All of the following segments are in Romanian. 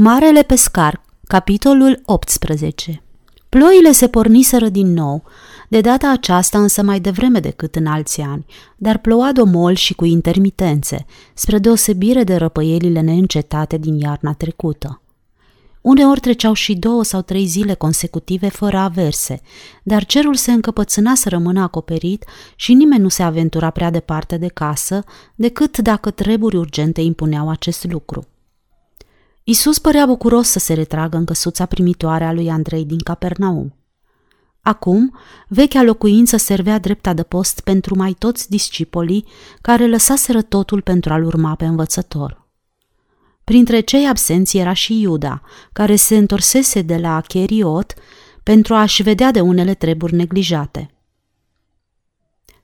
Marele pescar, capitolul 18 Ploile se porniseră din nou, de data aceasta însă mai devreme decât în alți ani, dar ploua domol și cu intermitențe, spre deosebire de răpăielile neîncetate din iarna trecută. Uneori treceau și două sau trei zile consecutive fără averse, dar cerul se încăpățâna să rămână acoperit și nimeni nu se aventura prea departe de casă, decât dacă treburi urgente impuneau acest lucru. Isus părea bucuros să se retragă în căsuța primitoare a lui Andrei din Capernaum. Acum, vechea locuință servea drept adăpost pentru mai toți discipolii care lăsaseră totul pentru a-l urma pe învățător. Printre cei absenți era și Iuda, care se întorsese de la Cheriot pentru a-și vedea de unele treburi neglijate.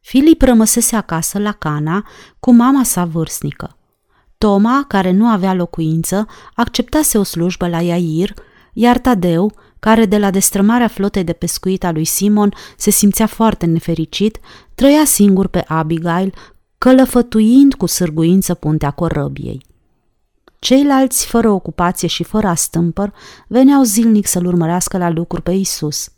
Filip rămăsese acasă la Cana cu mama sa vârstnică. Toma, care nu avea locuință, acceptase o slujbă la Iair, iar Tadeu, care de la destrămarea flotei de pescuit a lui Simon se simțea foarte nefericit, trăia singur pe Abigail, călăfătuind cu sârguință puntea corăbiei. Ceilalți, fără ocupație și fără astâmpăr, veneau zilnic să-l urmărească la lucru pe Isus.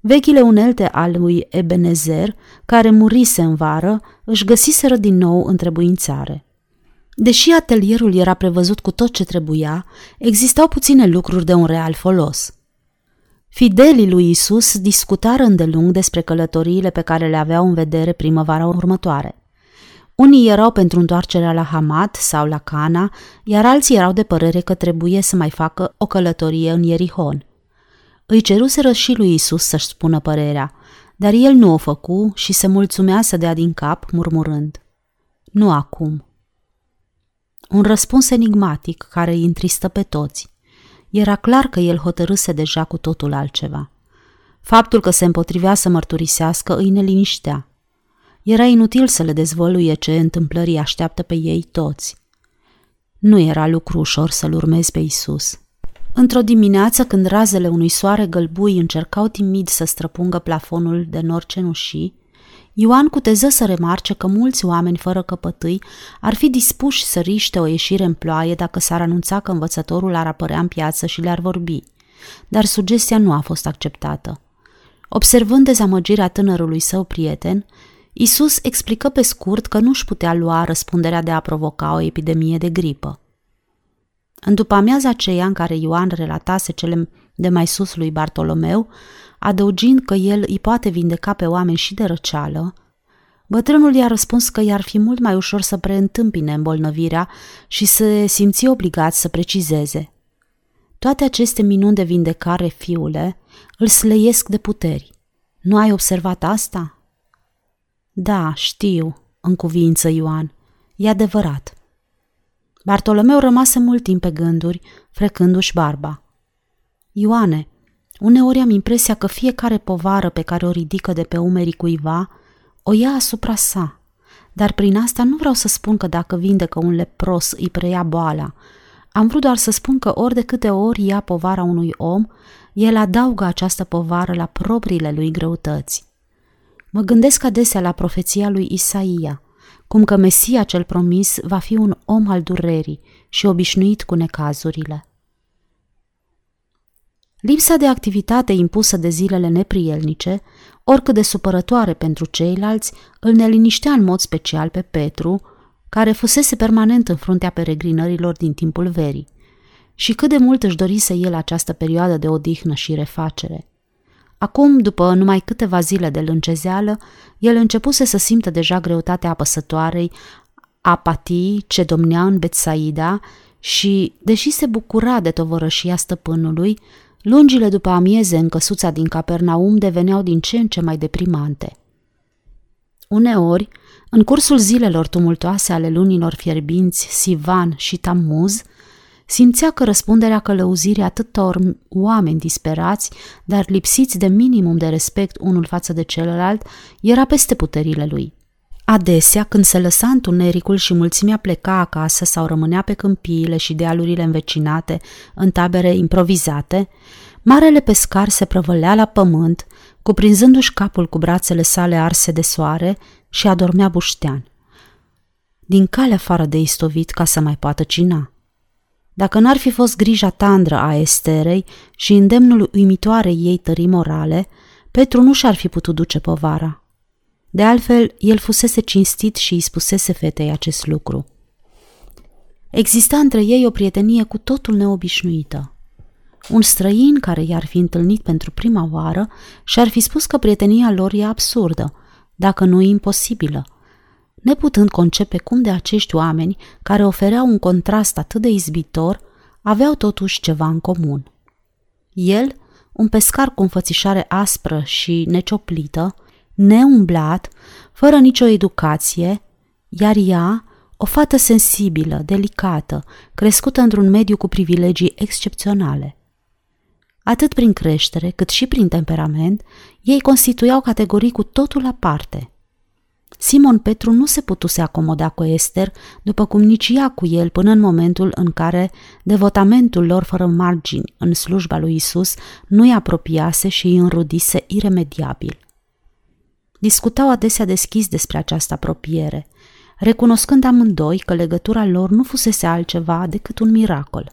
Vechile unelte al lui Ebenezer, care murise în vară, își găsiseră din nou întrebuințare. Deși atelierul era prevăzut cu tot ce trebuia, existau puține lucruri de un real folos. Fidelii lui Isus discutară îndelung despre călătoriile pe care le aveau în vedere primăvara următoare. Unii erau pentru întoarcerea la Hamad sau la Cana, iar alții erau de părere că trebuie să mai facă o călătorie în Ierihon. Îi ceruseră și lui Isus să-și spună părerea, dar el nu o făcu și se mulțumea să dea din cap, murmurând. Nu acum. Un răspuns enigmatic care îi întristă pe toți. Era clar că el hotărâse deja cu totul altceva. Faptul că se împotrivea să mărturisească îi neliniștea. Era inutil să le dezvăluie ce întâmplării așteaptă pe ei toți. Nu era lucru ușor să-l urmezi pe Isus. Într-o dimineață, când razele unui soare gălbui încercau timid să străpungă plafonul de nor cenușii, Ioan cuteză să remarce că mulți oameni fără căpătâi ar fi dispuși să riște o ieșire în ploaie dacă s-ar anunța că învățătorul ar apărea în piață și le-ar vorbi. Dar sugestia nu a fost acceptată. Observând dezamăgirea tânărului său prieten, Isus explică pe scurt că nu își putea lua răspunderea de a provoca o epidemie de gripă. În după amiaza aceea în care Ioan relatase cele de mai sus lui Bartolomeu, adăugind că el îi poate vindeca pe oameni și de răceală, bătrânul i-a răspuns că i-ar fi mult mai ușor să preîntâmpine îmbolnăvirea și să simți obligat să precizeze. Toate aceste minuni de vindecare, fiule, îl slăiesc de puteri. Nu ai observat asta? Da, știu, în cuvință Ioan. E adevărat. Bartolomeu rămase mult timp pe gânduri, frecându-și barba. Ioane, uneori am impresia că fiecare povară pe care o ridică de pe umerii cuiva o ia asupra sa, dar prin asta nu vreau să spun că dacă vindecă un lepros îi preia boala. Am vrut doar să spun că ori de câte ori ia povara unui om, el adaugă această povară la propriile lui greutăți. Mă gândesc adesea la profeția lui Isaia, cum că Mesia cel promis va fi un om al durerii și obișnuit cu necazurile. Lipsa de activitate impusă de zilele neprielnice, oricât de supărătoare pentru ceilalți, îl neliniștea în mod special pe Petru, care fusese permanent în fruntea peregrinărilor din timpul verii. Și cât de mult își dorise el această perioadă de odihnă și refacere. Acum, după numai câteva zile de lâncezeală, el începuse să simtă deja greutatea apăsătoarei, apatii ce domnea în Betsaida și, deși se bucura de tovărășia stăpânului, lungile după amieze în căsuța din Capernaum deveneau din ce în ce mai deprimante. Uneori, în cursul zilelor tumultoase ale lunilor fierbinți, Sivan și Tamuz, Simțea că răspunderea călăuzirii atâtor oameni disperați, dar lipsiți de minimum de respect unul față de celălalt, era peste puterile lui. Adesea, când se lăsa întunericul și mulțimea pleca acasă sau rămânea pe câmpiile și dealurile învecinate, în tabere improvizate, marele pescar se prăvălea la pământ, cuprinzându-și capul cu brațele sale arse de soare și adormea buștean. Din cale afară de istovit ca să mai poată cina. Dacă n-ar fi fost grija tandră a Esterei și îndemnul uimitoare ei tării morale, Petru nu și-ar fi putut duce povara. De altfel, el fusese cinstit și îi spusese fetei acest lucru. Exista între ei o prietenie cu totul neobișnuită. Un străin care i-ar fi întâlnit pentru prima oară și-ar fi spus că prietenia lor e absurdă, dacă nu imposibilă, neputând concepe cum de acești oameni, care ofereau un contrast atât de izbitor, aveau totuși ceva în comun. El, un pescar cu înfățișare aspră și necioplită, neumblat, fără nicio educație, iar ea, o fată sensibilă, delicată, crescută într-un mediu cu privilegii excepționale. Atât prin creștere, cât și prin temperament, ei constituiau categorii cu totul aparte. Simon Petru nu se putuse acomoda cu Ester, după cum nici ea cu el până în momentul în care devotamentul lor fără margini în slujba lui Isus nu-i apropiase și îi înrudise iremediabil. Discutau adesea deschis despre această apropiere, recunoscând amândoi că legătura lor nu fusese altceva decât un miracol.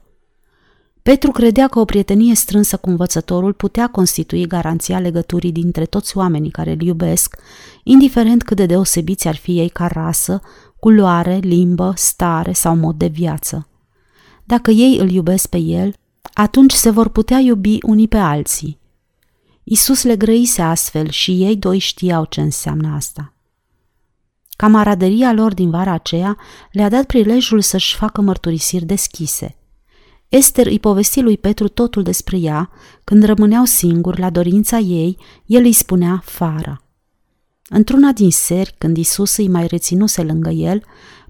Petru credea că o prietenie strânsă cu învățătorul putea constitui garanția legăturii dintre toți oamenii care îl iubesc, indiferent cât de deosebiți ar fi ei ca rasă, culoare, limbă, stare sau mod de viață. Dacă ei îl iubesc pe el, atunci se vor putea iubi unii pe alții. Isus le grăise astfel și ei doi știau ce înseamnă asta. Camaraderia lor din vara aceea le-a dat prilejul să-și facă mărturisiri deschise – Ester îi povesti lui Petru totul despre ea, când rămâneau singuri la dorința ei, el îi spunea Fara. Într-una din seri, când Isus îi mai reținuse lângă el,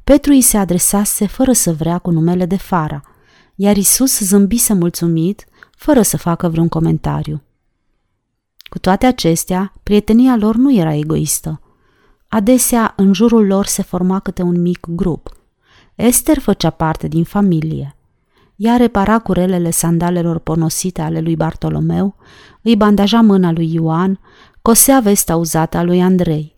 Petru îi se adresase fără să vrea cu numele de Fara, iar Isus zâmbise mulțumit, fără să facă vreun comentariu. Cu toate acestea, prietenia lor nu era egoistă. Adesea, în jurul lor se forma câte un mic grup. Esther făcea parte din familie. Ea repara curelele sandalelor ponosite ale lui Bartolomeu, îi bandaja mâna lui Ioan, cosea vesta uzată a lui Andrei.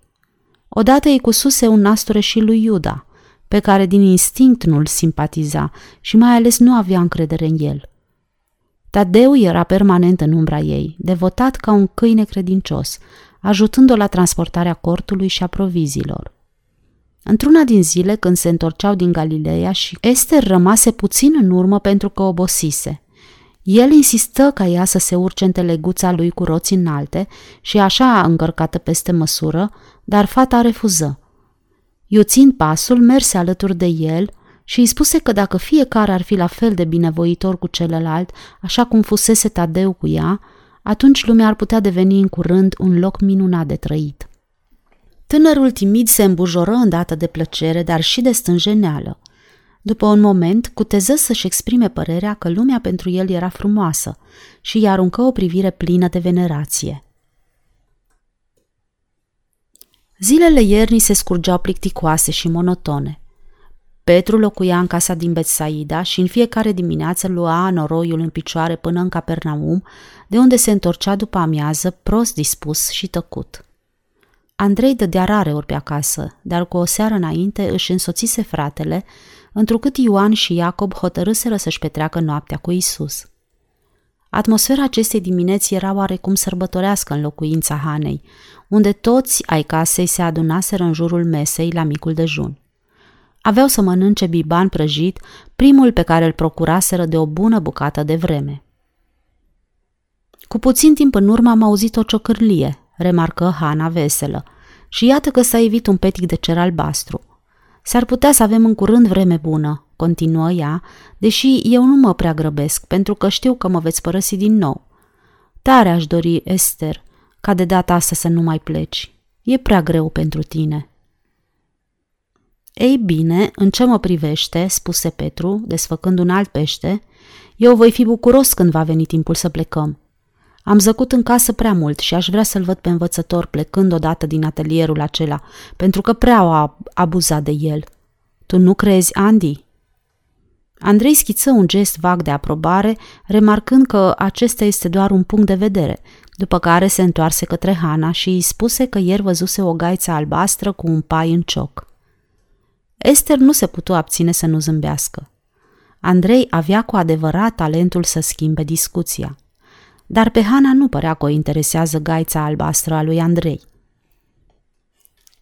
Odată îi cususe un nasture și lui Iuda, pe care din instinct nu-l simpatiza și mai ales nu avea încredere în el. Tadeu era permanent în umbra ei, devotat ca un câine credincios, ajutând-o la transportarea cortului și a provizilor. Într-una din zile, când se întorceau din Galileea și Ester rămase puțin în urmă pentru că obosise. El insistă ca ea să se urce în teleguța lui cu roți înalte și așa încărcată peste măsură, dar fata refuză. Iuțind pasul, merse alături de el și îi spuse că dacă fiecare ar fi la fel de binevoitor cu celălalt, așa cum fusese Tadeu cu ea, atunci lumea ar putea deveni în curând un loc minunat de trăit. Tânărul timid se îmbujoră îndată de plăcere, dar și de stânjeneală. După un moment, cuteză să-și exprime părerea că lumea pentru el era frumoasă și îi aruncă o privire plină de venerație. Zilele iernii se scurgeau plicticoase și monotone. Petru locuia în casa din Betsaida și în fiecare dimineață lua noroiul în picioare până în Capernaum, de unde se întorcea după amiază, prost dispus și tăcut. Andrei dădea rare ori pe acasă, dar cu o seară înainte își însoțise fratele, întrucât Ioan și Iacob hotărâseră să-și petreacă noaptea cu Isus. Atmosfera acestei dimineți era oarecum sărbătorească în locuința Hanei, unde toți ai casei se adunaseră în jurul mesei la micul dejun. Aveau să mănânce biban prăjit, primul pe care îl procuraseră de o bună bucată de vreme. Cu puțin timp în urmă am auzit o ciocârlie, remarcă Hana veselă. Și iată că s-a evit un petic de cer albastru. S-ar putea să avem în curând vreme bună, continuă ea, deși eu nu mă prea grăbesc, pentru că știu că mă veți părăsi din nou. Tare aș dori, Esther, ca de data asta să nu mai pleci. E prea greu pentru tine. Ei bine, în ce mă privește, spuse Petru, desfăcând un alt pește, eu voi fi bucuros când va veni timpul să plecăm. Am zăcut în casă prea mult și aș vrea să-l văd pe învățător plecând odată din atelierul acela, pentru că prea a abuzat de el. Tu nu crezi, Andy? Andrei schiță un gest vag de aprobare, remarcând că acesta este doar un punct de vedere, după care se întoarse către Hana și îi spuse că ieri văzuse o gaiță albastră cu un pai în cioc. Esther nu se putu abține să nu zâmbească. Andrei avea cu adevărat talentul să schimbe discuția. Dar pe Hana nu părea că o interesează gaița albastră a lui Andrei.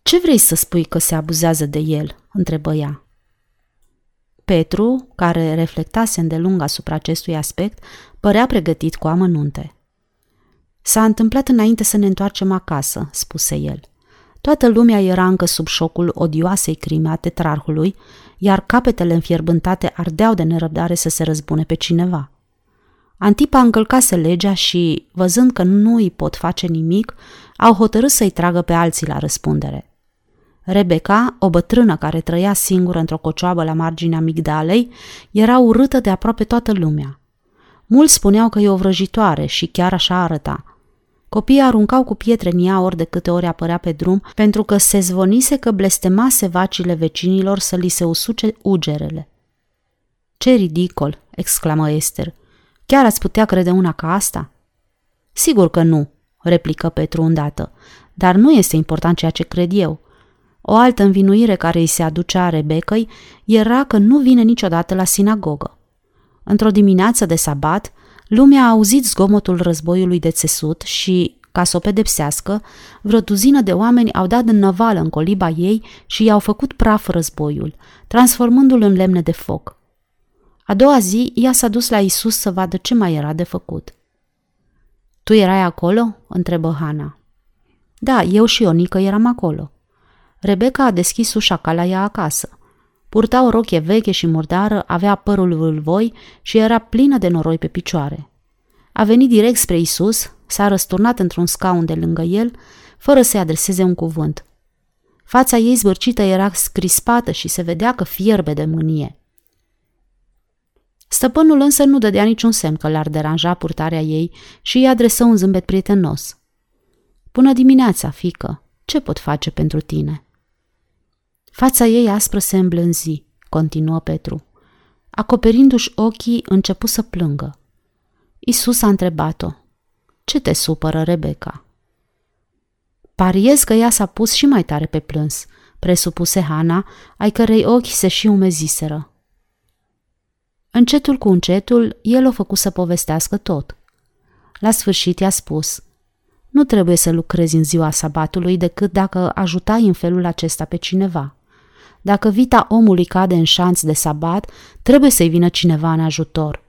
Ce vrei să spui că se abuzează de el?" întrebă ea. Petru, care reflectase îndelung asupra acestui aspect, părea pregătit cu amănunte. S-a întâmplat înainte să ne întoarcem acasă, spuse el. Toată lumea era încă sub șocul odioasei crime a tetrarhului, iar capetele înfierbântate ardeau de nerăbdare să se răzbune pe cineva. Antipa încălcase legea și, văzând că nu îi pot face nimic, au hotărât să-i tragă pe alții la răspundere. Rebecca, o bătrână care trăia singură într-o cocioabă la marginea migdalei, era urâtă de aproape toată lumea. Mulți spuneau că e o vrăjitoare și chiar așa arăta. Copiii aruncau cu pietre în ea ori de câte ori apărea pe drum, pentru că se zvonise că blestemase vacile vecinilor să li se usuce ugerele. Ce ridicol!" exclamă Esther. Chiar ați putea crede una ca asta?" Sigur că nu," replică Petru îndată, dar nu este important ceea ce cred eu. O altă învinuire care îi se aducea Rebecăi era că nu vine niciodată la sinagogă. Într-o dimineață de sabat, lumea a auzit zgomotul războiului de țesut și, ca să o pedepsească, vreo duzină de oameni au dat în năvală în coliba ei și i-au făcut praf războiul, transformându-l în lemne de foc. A doua zi, ea s-a dus la Isus să vadă ce mai era de făcut. Tu erai acolo?" întrebă Hana. Da, eu și Ionica eram acolo. Rebecca a deschis ușa ca la ea acasă. Purta o rochie veche și murdară, avea părul vâlvoi și era plină de noroi pe picioare. A venit direct spre Isus, s-a răsturnat într-un scaun de lângă el, fără să-i adreseze un cuvânt. Fața ei zbârcită era scrispată și se vedea că fierbe de mânie. Stăpânul însă nu dădea niciun semn că l-ar deranja purtarea ei și îi adresă un zâmbet prietenos. Bună dimineața, fică! Ce pot face pentru tine?" Fața ei aspră se îmblânzi, continuă Petru. Acoperindu-și ochii, începu să plângă. Isus a întrebat-o. Ce te supără, Rebecca? Pariez că ea s-a pus și mai tare pe plâns, presupuse Hana, ai cărei ochi se și umeziseră. Încetul cu încetul, el o făcut să povestească tot. La sfârșit i-a spus, nu trebuie să lucrezi în ziua sabatului decât dacă ajutai în felul acesta pe cineva. Dacă vita omului cade în șanț de sabat, trebuie să-i vină cineva în ajutor.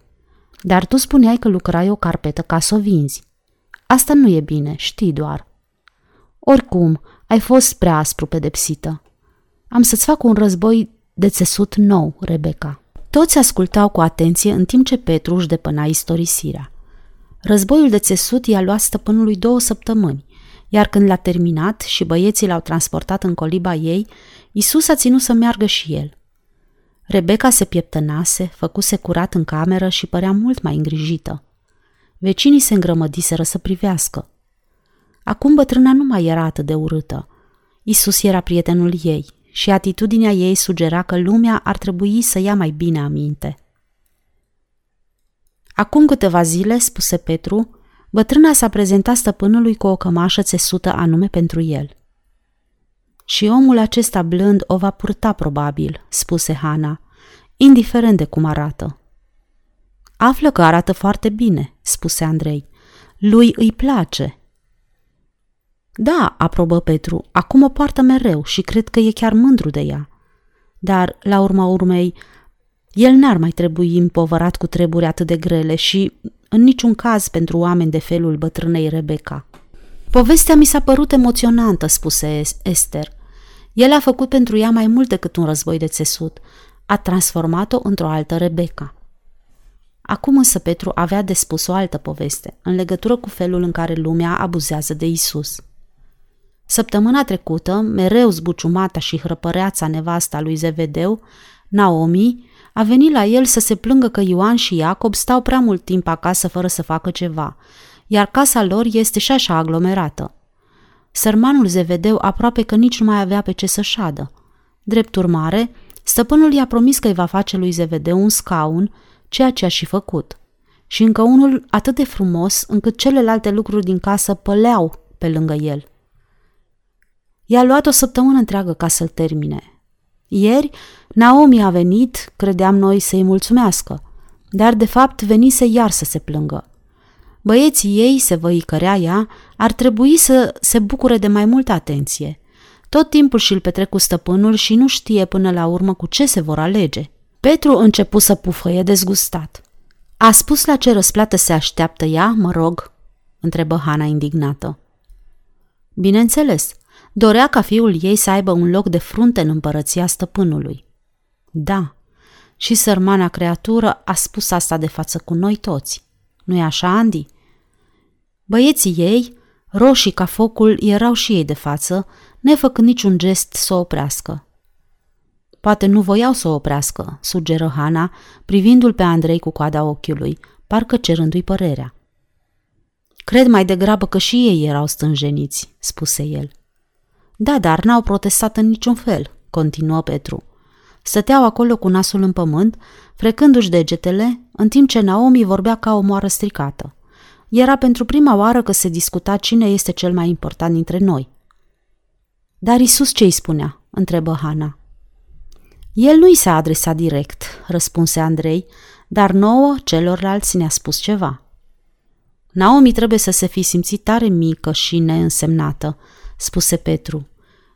Dar tu spuneai că lucrai o carpetă ca să o vinzi. Asta nu e bine, știi doar. Oricum, ai fost prea aspru pedepsită. Am să-ți fac un război de țesut nou, Rebecca. Toți ascultau cu atenție în timp ce Petru își depăna istorisirea. Războiul de țesut i-a luat stăpânului două săptămâni, iar când l-a terminat și băieții l-au transportat în coliba ei, Isus a ținut să meargă și el. Rebecca se pieptănase, făcuse curat în cameră și părea mult mai îngrijită. Vecinii se îngrămădiseră să privească. Acum bătrâna nu mai era atât de urâtă. Isus era prietenul ei și atitudinea ei sugera că lumea ar trebui să ia mai bine aminte. Acum câteva zile, spuse Petru, bătrâna s-a prezentat stăpânului cu o cămașă țesută anume pentru el. Și omul acesta blând o va purta probabil, spuse Hana, indiferent de cum arată. Află că arată foarte bine, spuse Andrei. Lui îi place. Da, aprobă Petru, acum o poartă mereu și cred că e chiar mândru de ea. Dar, la urma urmei, el n-ar mai trebui împovărat cu treburi atât de grele și, în niciun caz, pentru oameni de felul bătrânei Rebecca. Povestea mi s-a părut emoționantă, spuse Esther. El a făcut pentru ea mai mult decât un război de țesut. A transformat-o într-o altă Rebecca. Acum însă Petru avea de spus o altă poveste, în legătură cu felul în care lumea abuzează de Isus. Săptămâna trecută, mereu zbuciumata și hrăpăreața nevasta lui Zevedeu, Naomi, a venit la el să se plângă că Ioan și Iacob stau prea mult timp acasă fără să facă ceva, iar casa lor este și așa aglomerată. Sărmanul Zevedeu aproape că nici nu mai avea pe ce să șadă. Drept urmare, stăpânul i-a promis că îi va face lui Zevedeu un scaun, ceea ce a și făcut. Și încă unul atât de frumos încât celelalte lucruri din casă păleau pe lângă el. I-a luat o săptămână întreagă ca să-l termine. Ieri, Naomi a venit, credeam noi să-i mulțumească, dar de fapt venise iar să se plângă. Băieții ei, se văicărea ea, ar trebui să se bucure de mai multă atenție. Tot timpul și-l petrec cu stăpânul și nu știe până la urmă cu ce se vor alege. Petru începu să pufăie dezgustat. A spus la ce răsplată se așteaptă ea, mă rog?" întrebă Hana indignată. Bineînțeles, dorea ca fiul ei să aibă un loc de frunte în împărăția stăpânului. Da, și sărmana creatură a spus asta de față cu noi toți. Nu-i așa, Andy? Băieții ei, roșii ca focul, erau și ei de față, nefăcând niciun gest să o oprească. Poate nu voiau să o oprească, sugeră Hana, privindu-l pe Andrei cu coada ochiului, parcă cerându-i părerea. Cred mai degrabă că și ei erau stânjeniți, spuse el. Da, dar n-au protestat în niciun fel, continuă Petru. Stăteau acolo cu nasul în pământ, frecându-și degetele, în timp ce Naomi vorbea ca o moară stricată. Era pentru prima oară că se discuta cine este cel mai important dintre noi. Dar Isus ce îi spunea? întrebă Hana. El nu i s-a adresat direct, răspunse Andrei, dar nouă celorlalți ne-a spus ceva. Naomi trebuie să se fi simțit tare mică și neînsemnată, spuse Petru.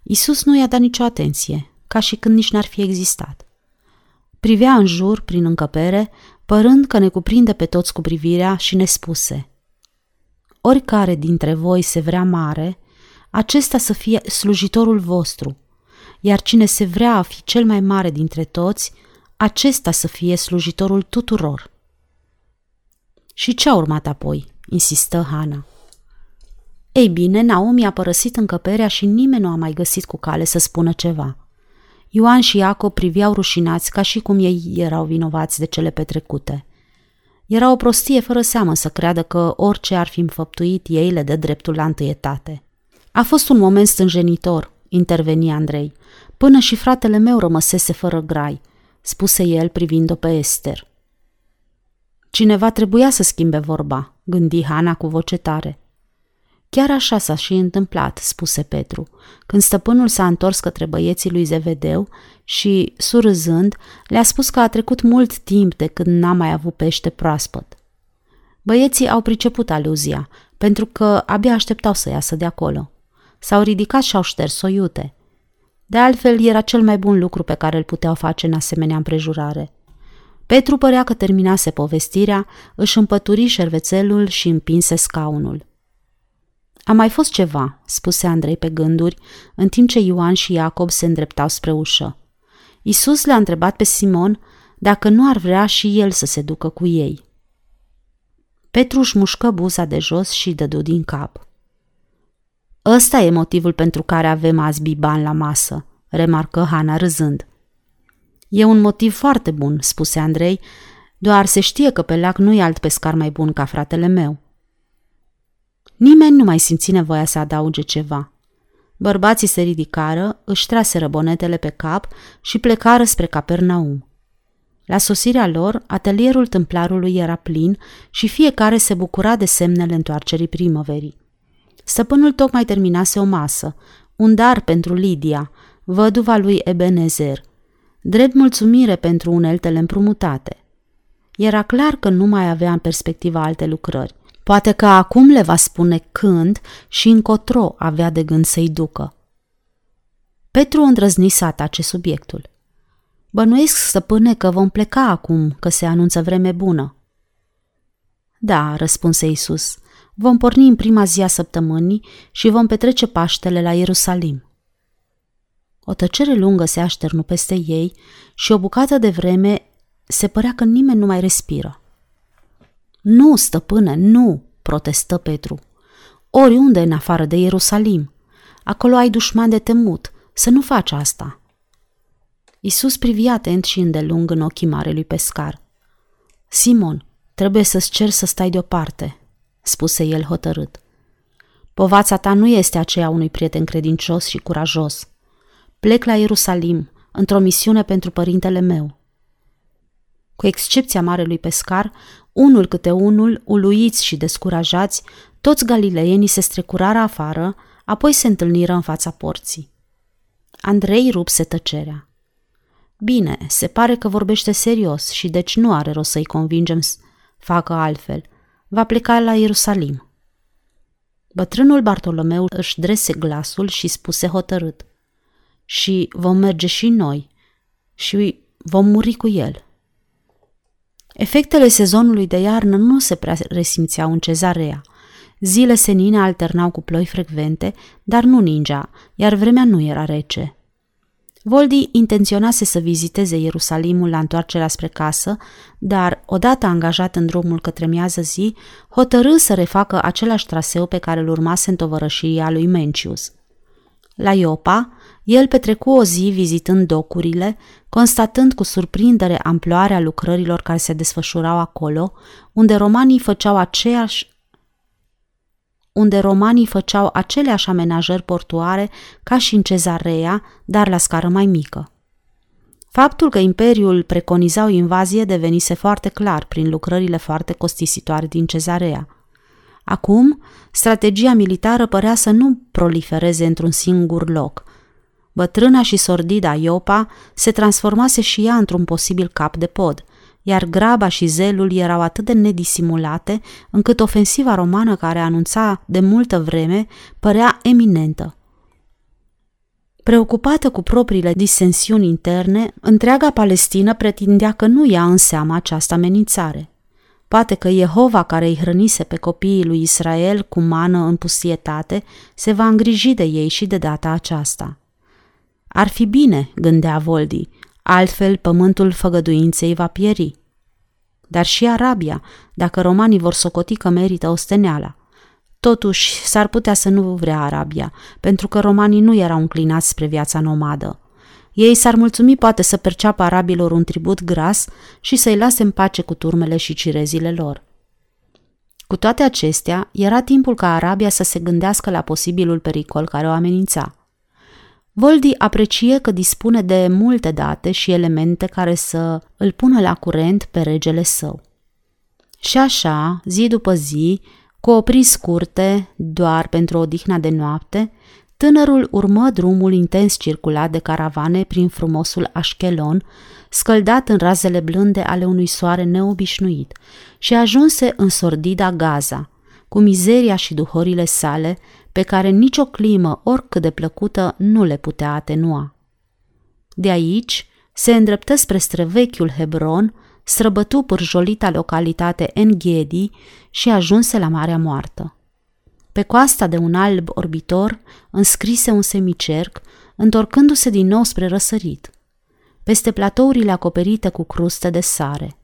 Isus nu i-a dat nicio atenție, ca și când nici n-ar fi existat. Privea în jur, prin încăpere, părând că ne cuprinde pe toți cu privirea și ne spuse Oricare dintre voi se vrea mare, acesta să fie slujitorul vostru, iar cine se vrea a fi cel mai mare dintre toți, acesta să fie slujitorul tuturor. Și ce a urmat apoi? insistă Hana. Ei bine, Naomi a părăsit încăperea și nimeni nu a mai găsit cu cale să spună ceva. Ioan și Iacob priveau rușinați ca și cum ei erau vinovați de cele petrecute. Era o prostie fără seamă să creadă că orice ar fi înfăptuit ei le dă dreptul la întâietate. A fost un moment stânjenitor, interveni Andrei, până și fratele meu rămăsese fără grai, spuse el privind-o pe Ester. Cineva trebuia să schimbe vorba, gândi Hana cu voce tare. Chiar așa s-a și întâmplat, spuse Petru, când stăpânul s-a întors către băieții lui Zevedeu și, surâzând, le-a spus că a trecut mult timp de când n-a mai avut pește proaspăt. Băieții au priceput aluzia, pentru că abia așteptau să iasă de acolo. S-au ridicat și au șters iute. De altfel, era cel mai bun lucru pe care îl puteau face în asemenea împrejurare. Petru părea că terminase povestirea, își împături șervețelul și împinse scaunul. A mai fost ceva, spuse Andrei pe gânduri, în timp ce Ioan și Iacob se îndreptau spre ușă. Isus le-a întrebat pe Simon dacă nu ar vrea și el să se ducă cu ei. Petru își mușcă buza de jos și dădu din cap. Ăsta e motivul pentru care avem azi biban la masă, remarcă Hana râzând. E un motiv foarte bun, spuse Andrei, doar se știe că pe lac nu e alt pescar mai bun ca fratele meu. Nimeni nu mai simți nevoia să adauge ceva. Bărbații se ridicară, își traseră bonetele pe cap și plecară spre Capernaum. La sosirea lor, atelierul tâmplarului era plin și fiecare se bucura de semnele întoarcerii primăverii. Stăpânul tocmai terminase o masă, un dar pentru Lidia, văduva lui Ebenezer, drept mulțumire pentru uneltele împrumutate. Era clar că nu mai avea în perspectivă alte lucrări. Poate că acum le va spune când și încotro avea de gând să-i ducă. Petru îndrăzni să atace subiectul. Bănuiesc, stăpâne, că vom pleca acum, că se anunță vreme bună. Da, răspunse Isus, vom porni în prima zi a săptămânii și vom petrece Paștele la Ierusalim. O tăcere lungă se așternu peste ei și o bucată de vreme se părea că nimeni nu mai respiră. Nu, stăpâne, nu, protestă Petru. Oriunde în afară de Ierusalim. Acolo ai dușman de temut. Să nu faci asta. Isus privi atent și îndelung în ochii marelui pescar. Simon, trebuie să-ți cer să stai deoparte, spuse el hotărât. Povața ta nu este aceea unui prieten credincios și curajos. Plec la Ierusalim, într-o misiune pentru părintele meu. Cu excepția marelui pescar, unul câte unul, uluiți și descurajați, toți galileienii se strecurară afară, apoi se întâlniră în fața porții. Andrei rupse tăcerea. Bine, se pare că vorbește serios și deci nu are rost să-i convingem să facă altfel. Va pleca la Ierusalim. Bătrânul Bartolomeu își drese glasul și spuse hotărât. Și vom merge și noi și vom muri cu el. Efectele sezonului de iarnă nu se prea resimțeau în cezarea. Zile senine alternau cu ploi frecvente, dar nu ningea, iar vremea nu era rece. Voldi intenționase să viziteze Ierusalimul la întoarcerea spre casă, dar, odată angajat în drumul către miază zi, hotărâ să refacă același traseu pe care îl urmase în tovărășia lui Mencius. La Iopa, el petrecu o zi vizitând docurile, constatând cu surprindere amploarea lucrărilor care se desfășurau acolo, unde romanii făceau aceeași unde romanii făceau aceleași amenajări portuare ca și în cezarea, dar la scară mai mică. Faptul că Imperiul preconiza o invazie devenise foarte clar prin lucrările foarte costisitoare din cezarea. Acum, strategia militară părea să nu prolifereze într-un singur loc. Bătrâna și sordida Iopa se transformase și ea într-un posibil cap de pod – iar graba și zelul erau atât de nedisimulate încât ofensiva romană care anunța de multă vreme părea eminentă. Preocupată cu propriile disensiuni interne, întreaga Palestină pretindea că nu ia în seama această amenințare. Poate că Jehova care îi hrănise pe copiii lui Israel cu mană în pustietate se va îngriji de ei și de data aceasta. Ar fi bine, gândea Voldi, altfel pământul făgăduinței va pieri. Dar și Arabia, dacă romanii vor socoti că merită osteneala. Totuși, s-ar putea să nu vrea Arabia, pentru că romanii nu erau înclinați spre viața nomadă. Ei s-ar mulțumi poate să perceapă arabilor un tribut gras și să-i lase în pace cu turmele și cirezile lor. Cu toate acestea, era timpul ca Arabia să se gândească la posibilul pericol care o amenința – Voldi aprecie că dispune de multe date și elemente care să îl pună la curent pe regele său. Și așa, zi după zi, cu opri scurte, doar pentru odihna de noapte, tânărul urmă drumul intens circulat de caravane prin frumosul Așchelon, scăldat în razele blânde ale unui soare neobișnuit, și ajunse în sordida Gaza, cu mizeria și duhorile sale, pe care nicio climă, oricât de plăcută, nu le putea atenua. De aici se îndreptă spre străvechiul Hebron, străbătu pârjolita localitate Enghedi și ajunse la Marea Moartă. Pe coasta de un alb orbitor înscrise un semicerc, întorcându-se din nou spre răsărit, peste platourile acoperite cu cruste de sare.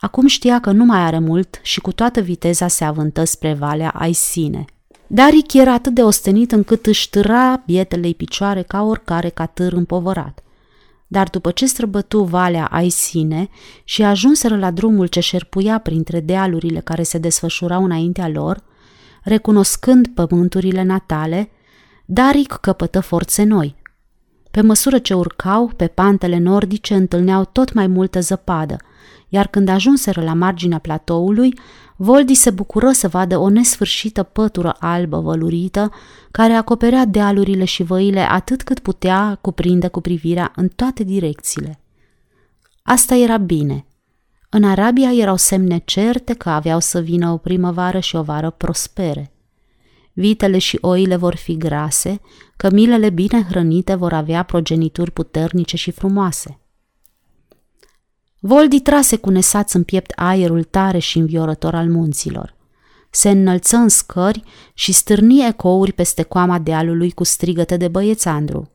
Acum știa că nu mai are mult și cu toată viteza se avântă spre Valea Aisine – Daric era atât de ostenit încât își târa bietele picioare ca oricare catâr împovărat. Dar după ce străbătu valea Aisine și ajunseră la drumul ce șerpuia printre dealurile care se desfășurau înaintea lor, recunoscând pământurile natale, Daric căpătă forțe noi. Pe măsură ce urcau, pe pantele nordice întâlneau tot mai multă zăpadă, iar când ajunseră la marginea platoului, Voldi se bucură să vadă o nesfârșită pătură albă vălurită care acoperea dealurile și văile atât cât putea cuprinde cu privirea în toate direcțiile. Asta era bine. În Arabia erau semne certe că aveau să vină o primăvară și o vară prospere. Vitele și oile vor fi grase, cămilele bine hrănite vor avea progenituri puternice și frumoase – Voldi trase cu nesaț în piept aerul tare și înviorător al munților. Se înălță în scări și stârni ecouri peste coama dealului cu strigăte de băiețandru.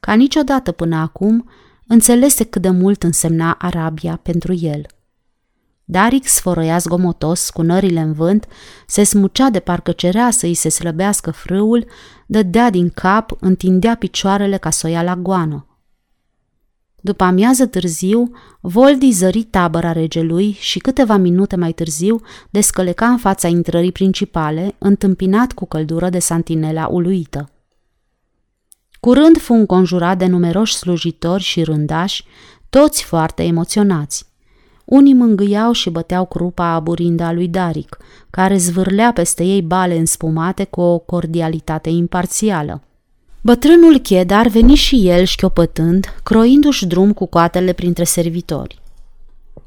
Ca niciodată până acum, înțelese cât de mult însemna Arabia pentru el. Daric sfărăia zgomotos, cu nările în vânt, se smucea de parcă cerea să îi se slăbească frâul, dădea din cap, întindea picioarele ca să o ia la goană. După amiază târziu, Voldi zări tabăra regelui și câteva minute mai târziu descăleca în fața intrării principale, întâmpinat cu căldură de santinela uluită. Curând fu înconjurat de numeroși slujitori și rândași, toți foarte emoționați. Unii mângâiau și băteau crupa aburindă a lui Daric, care zvârlea peste ei bale înspumate cu o cordialitate imparțială. Bătrânul Chedar veni și el șchiopătând, croindu-și drum cu coatele printre servitori.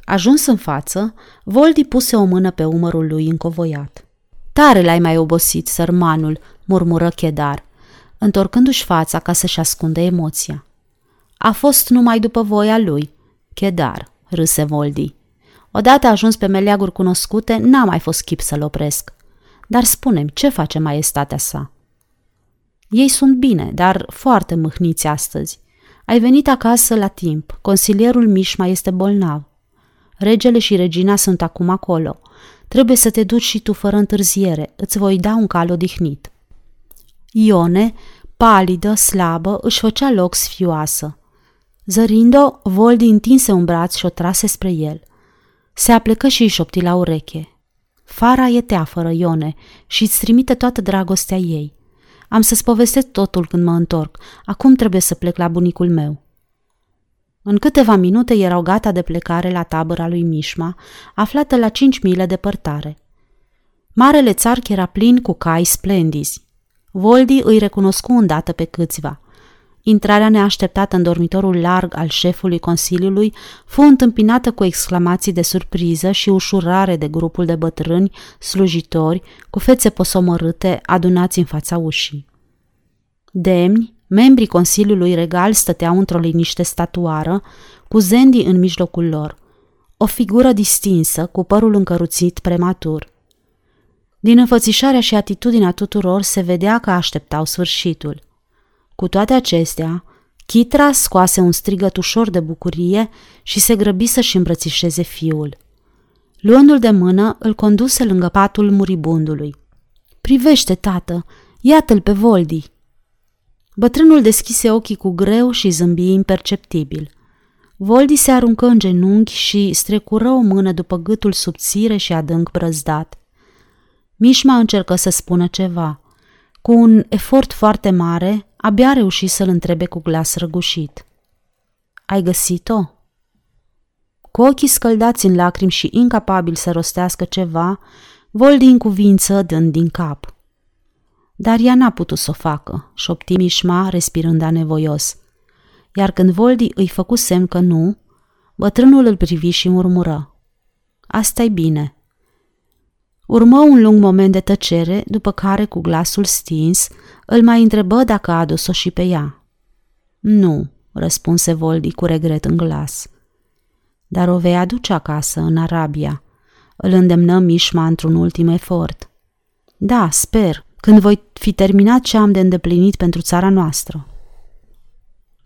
Ajuns în față, Voldi puse o mână pe umărul lui încovoiat. Tare l-ai mai obosit, sărmanul, murmură Chedar, întorcându-și fața ca să-și ascunde emoția. A fost numai după voia lui. Chedar, râse Voldi. Odată ajuns pe meleaguri cunoscute, n-a mai fost chip să-l opresc. Dar spunem, ce face maestatea sa? Ei sunt bine, dar foarte mâhniți astăzi. Ai venit acasă la timp. Consilierul Mișma este bolnav. Regele și regina sunt acum acolo. Trebuie să te duci și tu fără întârziere. Îți voi da un cal odihnit. Ione, palidă, slabă, își făcea loc sfioasă. Zărind-o, Voldi întinse un braț și o trase spre el. Se aplecă și îi șopti la ureche. Fara e teafără, Ione, și îți trimite toată dragostea ei. Am să-ți povestesc totul când mă întorc. Acum trebuie să plec la bunicul meu. În câteva minute erau gata de plecare la tabăra lui Mișma, aflată la cinci mile departare. Marele țarc era plin cu cai splendizi. Voldi îi recunoscu îndată pe câțiva. Intrarea neașteptată în dormitorul larg al șefului Consiliului fu întâmpinată cu exclamații de surpriză și ușurare de grupul de bătrâni, slujitori, cu fețe posomărâte, adunați în fața ușii. Demni, membrii Consiliului Regal stăteau într-o liniște statuară, cu Zendi în mijlocul lor, o figură distinsă, cu părul încăruțit prematur. Din înfățișarea și atitudinea tuturor se vedea că așteptau sfârșitul. Cu toate acestea, Chitra scoase un strigăt ușor de bucurie și se grăbi să-și îmbrățișeze fiul. Luându-l de mână, îl conduse lângă patul muribundului. Privește, tată, iată-l pe Voldi!" Bătrânul deschise ochii cu greu și zâmbi imperceptibil. Voldi se aruncă în genunchi și strecură o mână după gâtul subțire și adânc brăzdat. Mișma încercă să spună ceva. Cu un efort foarte mare, abia reuși să-l întrebe cu glas răgușit. Ai găsit-o? Cu ochii scăldați în lacrimi și incapabil să rostească ceva, Voldi în cuvință dând din cap. Dar ea n-a putut să o facă, șopti Mișma, respirând anevoios. Iar când Voldi îi făcu semn că nu, bătrânul îl privi și murmură. asta e bine. Urmă un lung moment de tăcere, după care, cu glasul stins, îl mai întrebă dacă a adus-o și pe ea. Nu, răspunse Voldi cu regret în glas. Dar o vei aduce acasă, în Arabia. Îl îndemnă Mișma într-un ultim efort. Da, sper, când voi fi terminat ce am de îndeplinit pentru țara noastră.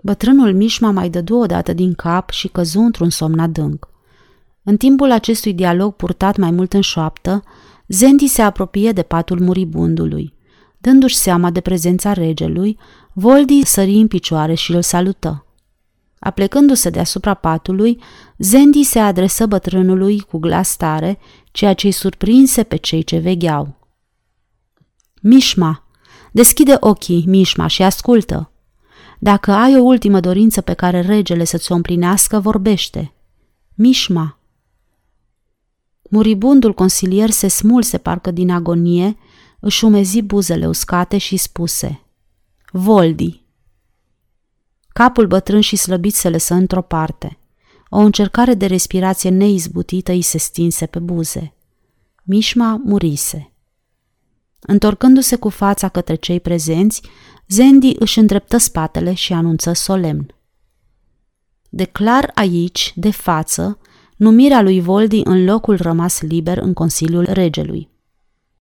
Bătrânul Mișma mai dădu odată din cap și căzu într-un somn adânc. În timpul acestui dialog purtat mai mult în șoaptă, Zendi se apropie de patul muribundului. Dându-și seama de prezența regelui, Voldi sări în picioare și îl salută. Aplecându-se deasupra patului, Zendi se adresă bătrânului cu glas tare, ceea ce îi surprinse pe cei ce vegheau. Mișma, deschide ochii, Mișma, și ascultă. Dacă ai o ultimă dorință pe care regele să ți-o împlinească, vorbește. Mișma. Muribundul consilier se smulse parcă din agonie, își umezi buzele uscate și spuse Voldi. Capul bătrân și slăbit se lăsă într-o parte. O încercare de respirație neizbutită îi se stinse pe buze. Mișma murise. Întorcându-se cu fața către cei prezenți, Zendi își îndreptă spatele și anunță solemn. Declar aici, de față, numirea lui Voldi în locul rămas liber în Consiliul Regelui.